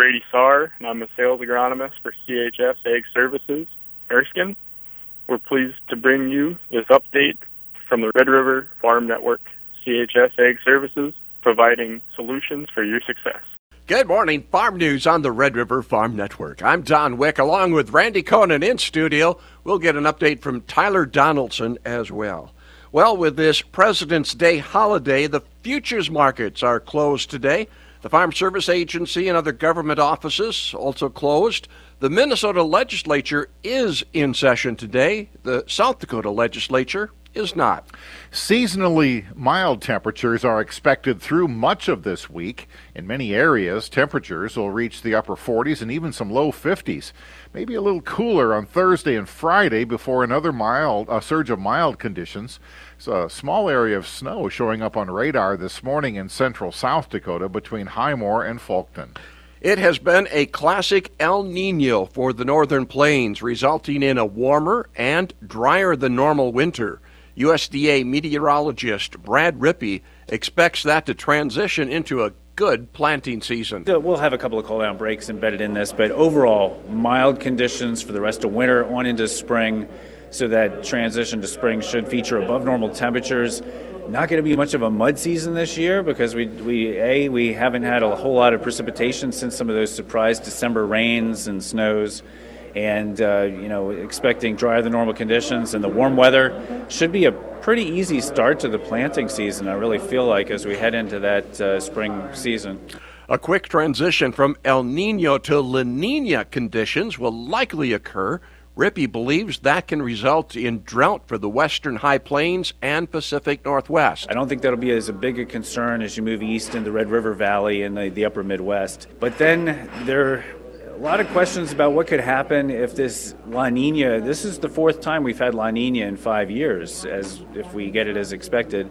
Brady Sarr, and I'm a sales agronomist for CHS Ag Services, Erskine. We're pleased to bring you this update from the Red River Farm Network, CHS Ag Services, providing solutions for your success. Good morning, Farm News on the Red River Farm Network. I'm Don Wick, along with Randy Koenen in studio. We'll get an update from Tyler Donaldson as well. Well, with this President's Day holiday, the futures markets are closed today. The Farm Service Agency and other government offices also closed. The Minnesota legislature is in session today. The South Dakota legislature is not. Seasonally mild temperatures are expected through much of this week. In many areas, temperatures will reach the upper 40s and even some low 50s. Maybe a little cooler on Thursday and Friday before another mild a surge of mild conditions. So a small area of snow showing up on radar this morning in central South Dakota between Highmore and Faulkton. It has been a classic El Nino for the northern plains, resulting in a warmer and drier than normal winter. USDA meteorologist Brad Rippey expects that to transition into a good planting season. We'll have a couple of cool down breaks embedded in this, but overall, mild conditions for the rest of winter on into spring. So that transition to spring should feature above normal temperatures. Not going to be much of a mud season this year because we, we a we haven't had a whole lot of precipitation since some of those surprise December rains and snows and uh, you know expecting drier than normal conditions and the warm weather should be a pretty easy start to the planting season. I really feel like as we head into that uh, spring season. A quick transition from El Nino to La Nina conditions will likely occur. Rippey believes that can result in drought for the western high plains and Pacific Northwest. I don't think that'll be as a big a concern as you move east in the Red River Valley and the, the upper Midwest. But then there a lot of questions about what could happen if this La Nina, this is the fourth time we've had La Nina in five years, as if we get it as expected.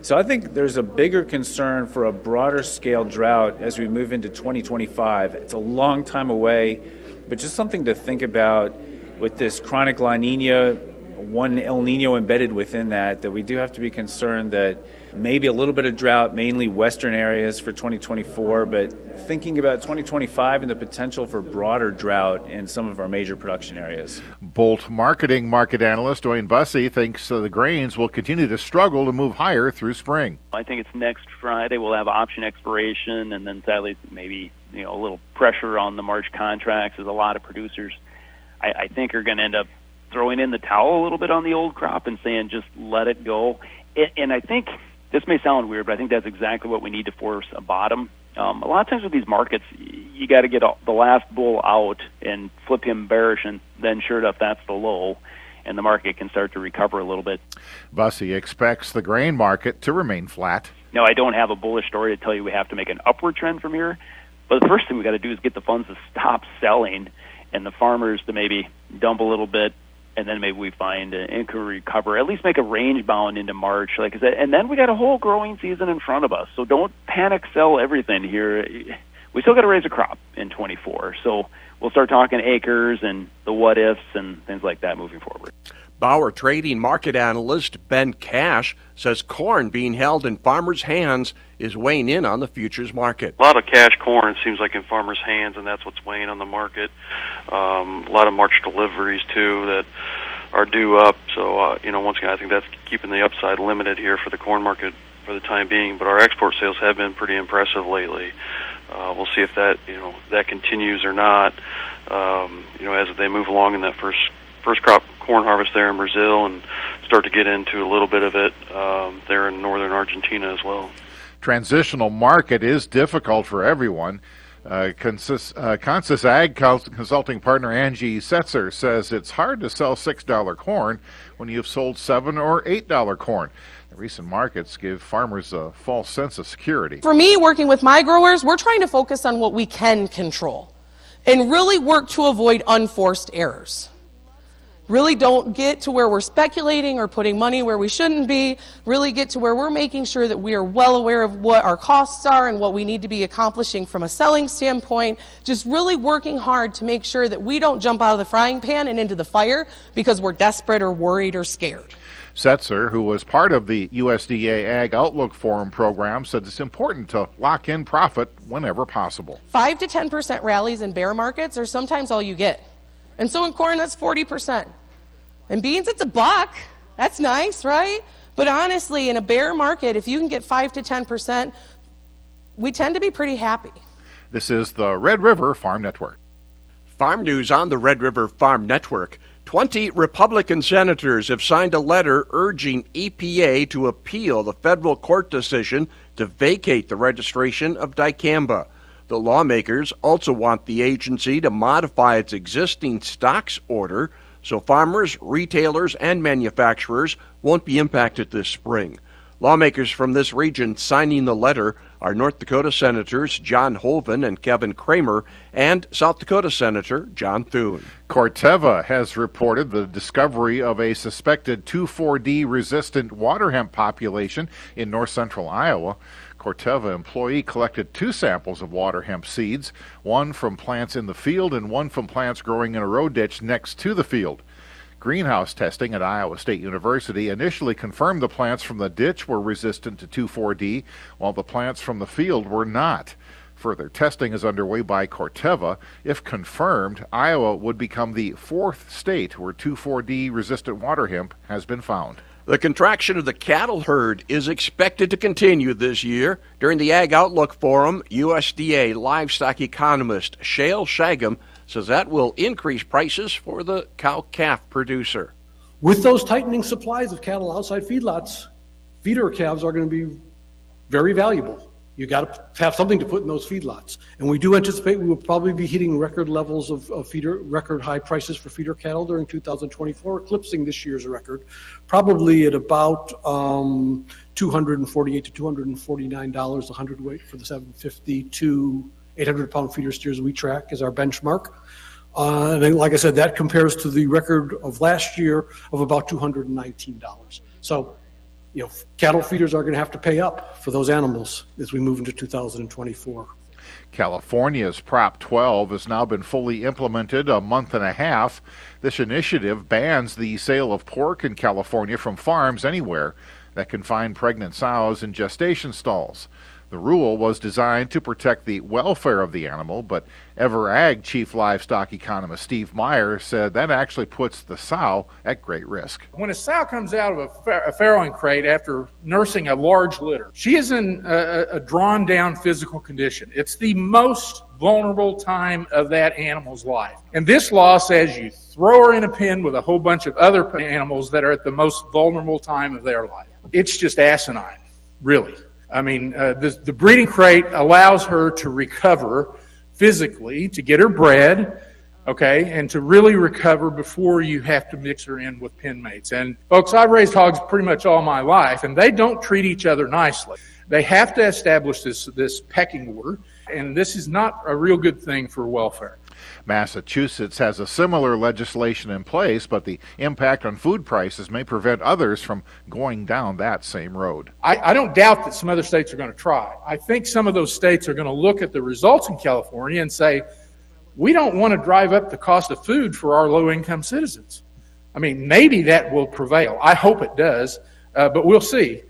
So I think there's a bigger concern for a broader scale drought as we move into 2025. It's a long time away, but just something to think about with this chronic La Nina, one El Nino embedded within that, that we do have to be concerned that maybe a little bit of drought, mainly western areas for 2024, but thinking about 2025 and the potential for broader drought in some of our major production areas. Bolt Marketing market analyst Dwayne Bussey thinks uh, the grains will continue to struggle to move higher through spring. I think it's next Friday. We'll have option expiration, and then sadly, maybe you know a little pressure on the March contracts, as a lot of producers, I, I think, are going to end up throwing in the towel a little bit on the old crop and saying just let it go. And I think this may sound weird, but I think that's exactly what we need to force a bottom. Um, a lot of times with these markets, you got to get the last bull out and flip him bearish, and then sure enough, that's the low, and the market can start to recover a little bit. Bussey expects the grain market to remain flat. No, I don't have a bullish story to tell you we have to make an upward trend from here, but the first thing we got to do is get the funds to stop selling and the farmers to maybe dump a little bit and then maybe we find and can recover, at least make a range bound into March, like I said, and then we got a whole growing season in front of us. So don't panic sell everything here. We still got to raise a crop in 24, so we'll start talking acres and the what ifs and things like that moving forward. Bauer Trading market analyst Ben Cash says corn being held in farmers' hands is weighing in on the futures market. A lot of cash corn seems like in farmers' hands, and that's what's weighing on the market. Um, a lot of March deliveries too that are due up. So uh, you know, once again, I think that's keeping the upside limited here for the corn market for the time being. But our export sales have been pretty impressive lately. Uh, we'll see if that you know that continues or not. Um, you know, as they move along in that first first crop corn harvest there in Brazil and start to get into a little bit of it um, there in northern Argentina as well. Transitional market is difficult for everyone. Uh, Consus, uh, Consus Ag consulting partner Angie Setzer says it's hard to sell $6 corn when you've sold 7 or $8 corn. The recent markets give farmers a false sense of security. For me, working with my growers, we're trying to focus on what we can control and really work to avoid unforced errors really don't get to where we're speculating or putting money where we shouldn't be, really get to where we're making sure that we are well aware of what our costs are and what we need to be accomplishing from a selling standpoint, just really working hard to make sure that we don't jump out of the frying pan and into the fire because we're desperate or worried or scared. Setzer, who was part of the USDA Ag Outlook Forum program, said it's important to lock in profit whenever possible. 5 to 10% rallies in bear markets are sometimes all you get. And so in corn, that's 40%. In beans, it's a buck. That's nice, right? But honestly, in a bear market, if you can get 5 to 10%, we tend to be pretty happy. This is the Red River Farm Network. Farm news on the Red River Farm Network. 20 Republican senators have signed a letter urging EPA to appeal the federal court decision to vacate the registration of dicamba. The lawmakers also want the agency to modify its existing stocks order so farmers, retailers, and manufacturers won't be impacted this spring. Lawmakers from this region signing the letter are North Dakota Senators John Hoeven and Kevin Cramer and South Dakota Senator John Thune. Corteva has reported the discovery of a suspected 2,4-D resistant water hemp population in north central Iowa. Corteva employee collected two samples of water hemp seeds, one from plants in the field and one from plants growing in a row ditch next to the field. Greenhouse testing at Iowa State University initially confirmed the plants from the ditch were resistant to 2,4-D, while the plants from the field were not. Further testing is underway by Corteva. If confirmed, Iowa would become the fourth state where 2,4-D resistant water hemp has been found. The contraction of the cattle herd is expected to continue this year. During the Ag Outlook Forum, USDA livestock economist Shayle Shagam says that will increase prices for the cow calf producer. With those tightening supplies of cattle outside feedlots, feeder calves are going to be very valuable. You got to have something to put in those feedlots, and we do anticipate we will probably be hitting record levels of, of feeder, record high prices for feeder cattle during 2024, eclipsing this year's record, probably at about um, 248 to 249 dollars a hundredweight for the 750 to 800 pound feeder steers we track as our benchmark. Uh, and then, like I said, that compares to the record of last year of about $219. So, you know, cattle feeders are going to have to pay up for those animals as we move into 2024. California's Prop 12 has now been fully implemented a month and a half. This initiative bans the sale of pork in California from farms anywhere that confine pregnant sows in gestation stalls. The rule was designed to protect the welfare of the animal, but EverAg chief livestock economist Steve Meyer said that actually puts the sow at great risk. When a sow comes out of a, a farrowing crate after nursing a large litter, she is in a, a drawn down physical condition. It's the most vulnerable time of that animal's life. And this law says you throw her in a pen with a whole bunch of other animals that are at the most vulnerable time of their life. It's just asinine, really. I mean, uh, the, the breeding crate allows her to recover physically, to get her bred, okay, and to really recover before you have to mix her in with pen mates. And folks, I've raised hogs pretty much all my life, and they don't treat each other nicely. They have to establish this, this pecking order, and this is not a real good thing for welfare. Massachusetts has a similar legislation in place, but the impact on food prices may prevent others from going down that same road. I, I don't doubt that some other states are going to try. I think some of those states are going to look at the results in California and say, we don't want to drive up the cost of food for our low income citizens. I mean, maybe that will prevail. I hope it does, uh, but we'll see.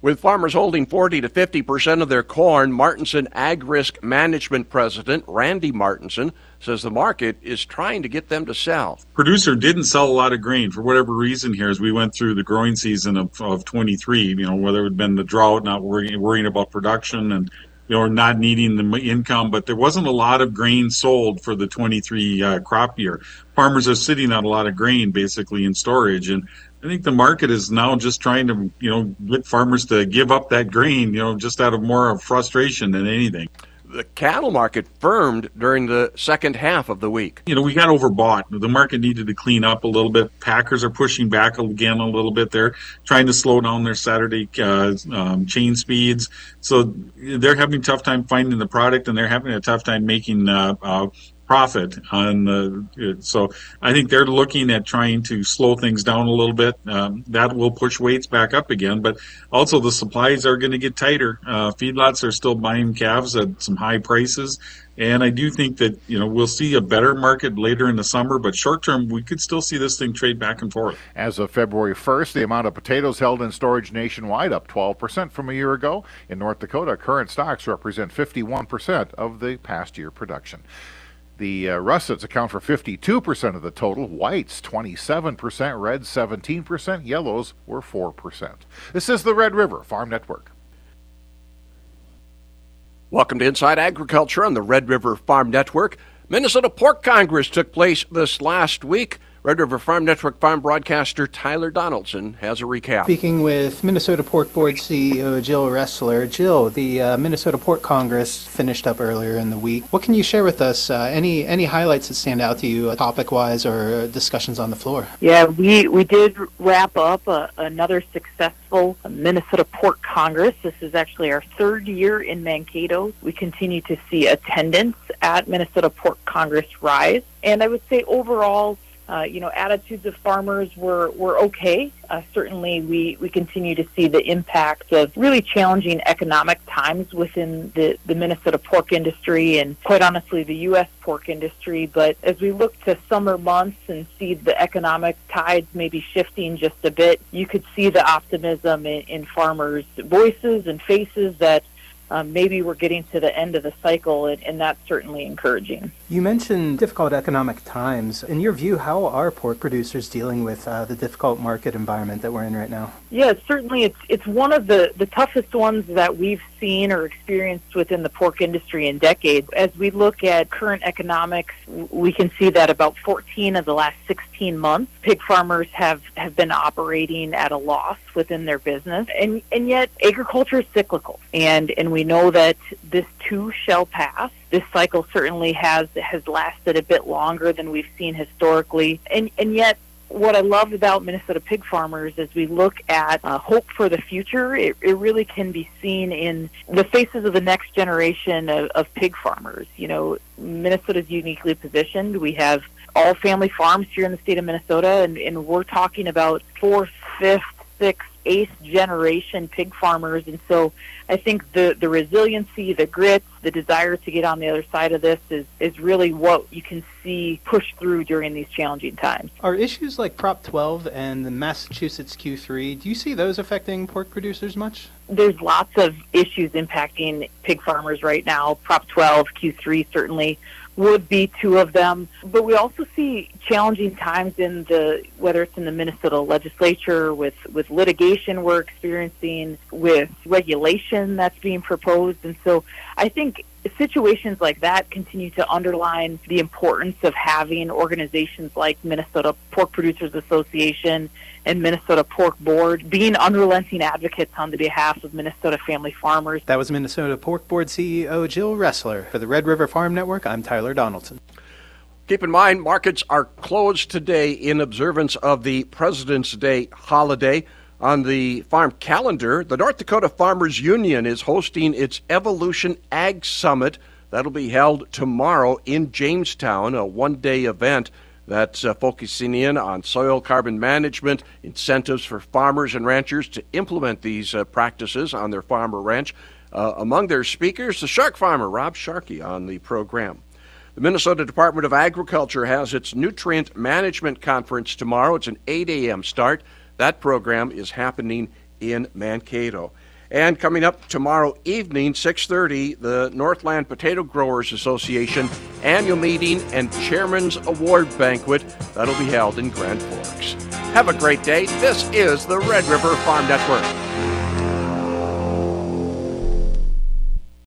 With farmers holding 40 to 50 percent of their corn, Martinson Ag Risk Management President Randy Martinson says the market is trying to get them to sell. Producer didn't sell a lot of grain for whatever reason here as we went through the growing season of, of 23, you know, whether it had been the drought, not worrying, worrying about production and you know, not needing the income, but there wasn't a lot of grain sold for the 23 uh, crop year. Farmers are sitting on a lot of grain basically in storage, and I think the market is now just trying to, you know, get farmers to give up that grain, you know, just out of more of frustration than anything. The cattle market firmed during the second half of the week. You know, we got overbought. The market needed to clean up a little bit. Packers are pushing back again a little bit. They're trying to slow down their Saturday uh, um, chain speeds. So they're having a tough time finding the product and they're having a tough time making uh, uh, profit on the. So I think they're looking at trying to slow things down a little bit. Um, that will push weights back up again, but also the supplies are going to get tighter. Uh, feedlots are still buying calves at some high prices. And I do think that you know we'll see a better market later in the summer, but short term we could still see this thing trade back and forth. As of February 1st, the amount of potatoes held in storage nationwide up 12% from a year ago. In North Dakota, current stocks represent 51% of the past year production. The uh, russets account for 52% of the total, whites 27%, reds 17%, yellows were 4%. This is the Red River Farm Network. Welcome to Inside Agriculture on the Red River Farm Network. Minnesota Pork Congress took place this last week. Red River Farm Network farm broadcaster Tyler Donaldson has a recap. Speaking with Minnesota Pork Board CEO Jill Resler. Jill, the uh, Minnesota Pork Congress finished up earlier in the week. What can you share with us? Uh, any any highlights that stand out to you, uh, topic wise, or discussions on the floor? Yeah, we we did wrap up uh, another successful Minnesota Pork Congress. This is actually our third year in Mankato. We continue to see attendance at Minnesota Pork Congress rise, and I would say overall uh, you know, attitudes of farmers were, were okay. Uh, certainly, we, we continue to see the impact of really challenging economic times within the, the Minnesota pork industry and, quite honestly, the U.S. pork industry. But as we look to summer months and see the economic tides maybe shifting just a bit, you could see the optimism in, in farmers' voices and faces that um, maybe we're getting to the end of the cycle, and, and, that's certainly encouraging. You mentioned difficult economic times. In your view, how are pork producers dealing with uh, the difficult market environment that we're in right now? Yeah, certainly it's it's one of the, the toughest ones that we've seen or experienced within the pork industry in decades. As we look at current economics, we can see that about 14 of the last 16 months, pig farmers have, have been operating at a loss within their business. And, and yet agriculture is cyclical. And, and we know that this too shall pass this cycle certainly has has lasted a bit longer than we've seen historically, and and yet what I love about Minnesota pig farmers as we look at uh, hope for the future, it, it really can be seen in the faces of the next generation of, of pig farmers. You know, Minnesota is uniquely positioned. We have all family farms here in the state of Minnesota, and, and we're talking about fourth, fifth, sixth, eighth generation pig farmers. And so I think the, the resiliency, the grit, the desire to get on the other side of this is, is really what you can see push through during these challenging times. Are issues like Prop 12 and the Massachusetts Q3, do you see those affecting pork producers much? There's lots of issues impacting pig farmers right now. Prop 12, Q3 certainly would be two of them. But we also see challenging times in the whether it's in the Minnesota legislature with with litigation we're experiencing with regulation that's being proposed and so I think situations like that continue to underline the importance of having organizations like Minnesota Pork Producers Association and Minnesota Pork Board being unrelenting advocates on the behalf of Minnesota family farmers. That was Minnesota Pork Board CEO Jill Resler. For the Red River Farm Network, I'm Tyler Donaldson. Keep in mind, markets are closed today in observance of the President's Day holiday. On the farm calendar, the North Dakota Farmers Union is hosting its Evolution Ag Summit. That'll be held tomorrow in Jamestown, a one day event that's uh, focusing in on soil carbon management, incentives for farmers and ranchers to implement these uh, practices on their farm or ranch. Uh, among their speakers, the shark farmer Rob Sharkey on the program. The Minnesota Department of Agriculture has its Nutrient Management Conference tomorrow. It's an 8 a.m. start. That program is happening in Mankato. And coming up tomorrow evening, 6:30, the Northland Potato Growers Association annual meeting and Chairman's Award banquet that'll be held in Grand Forks. Have a great day. This is the Red River Farm Network.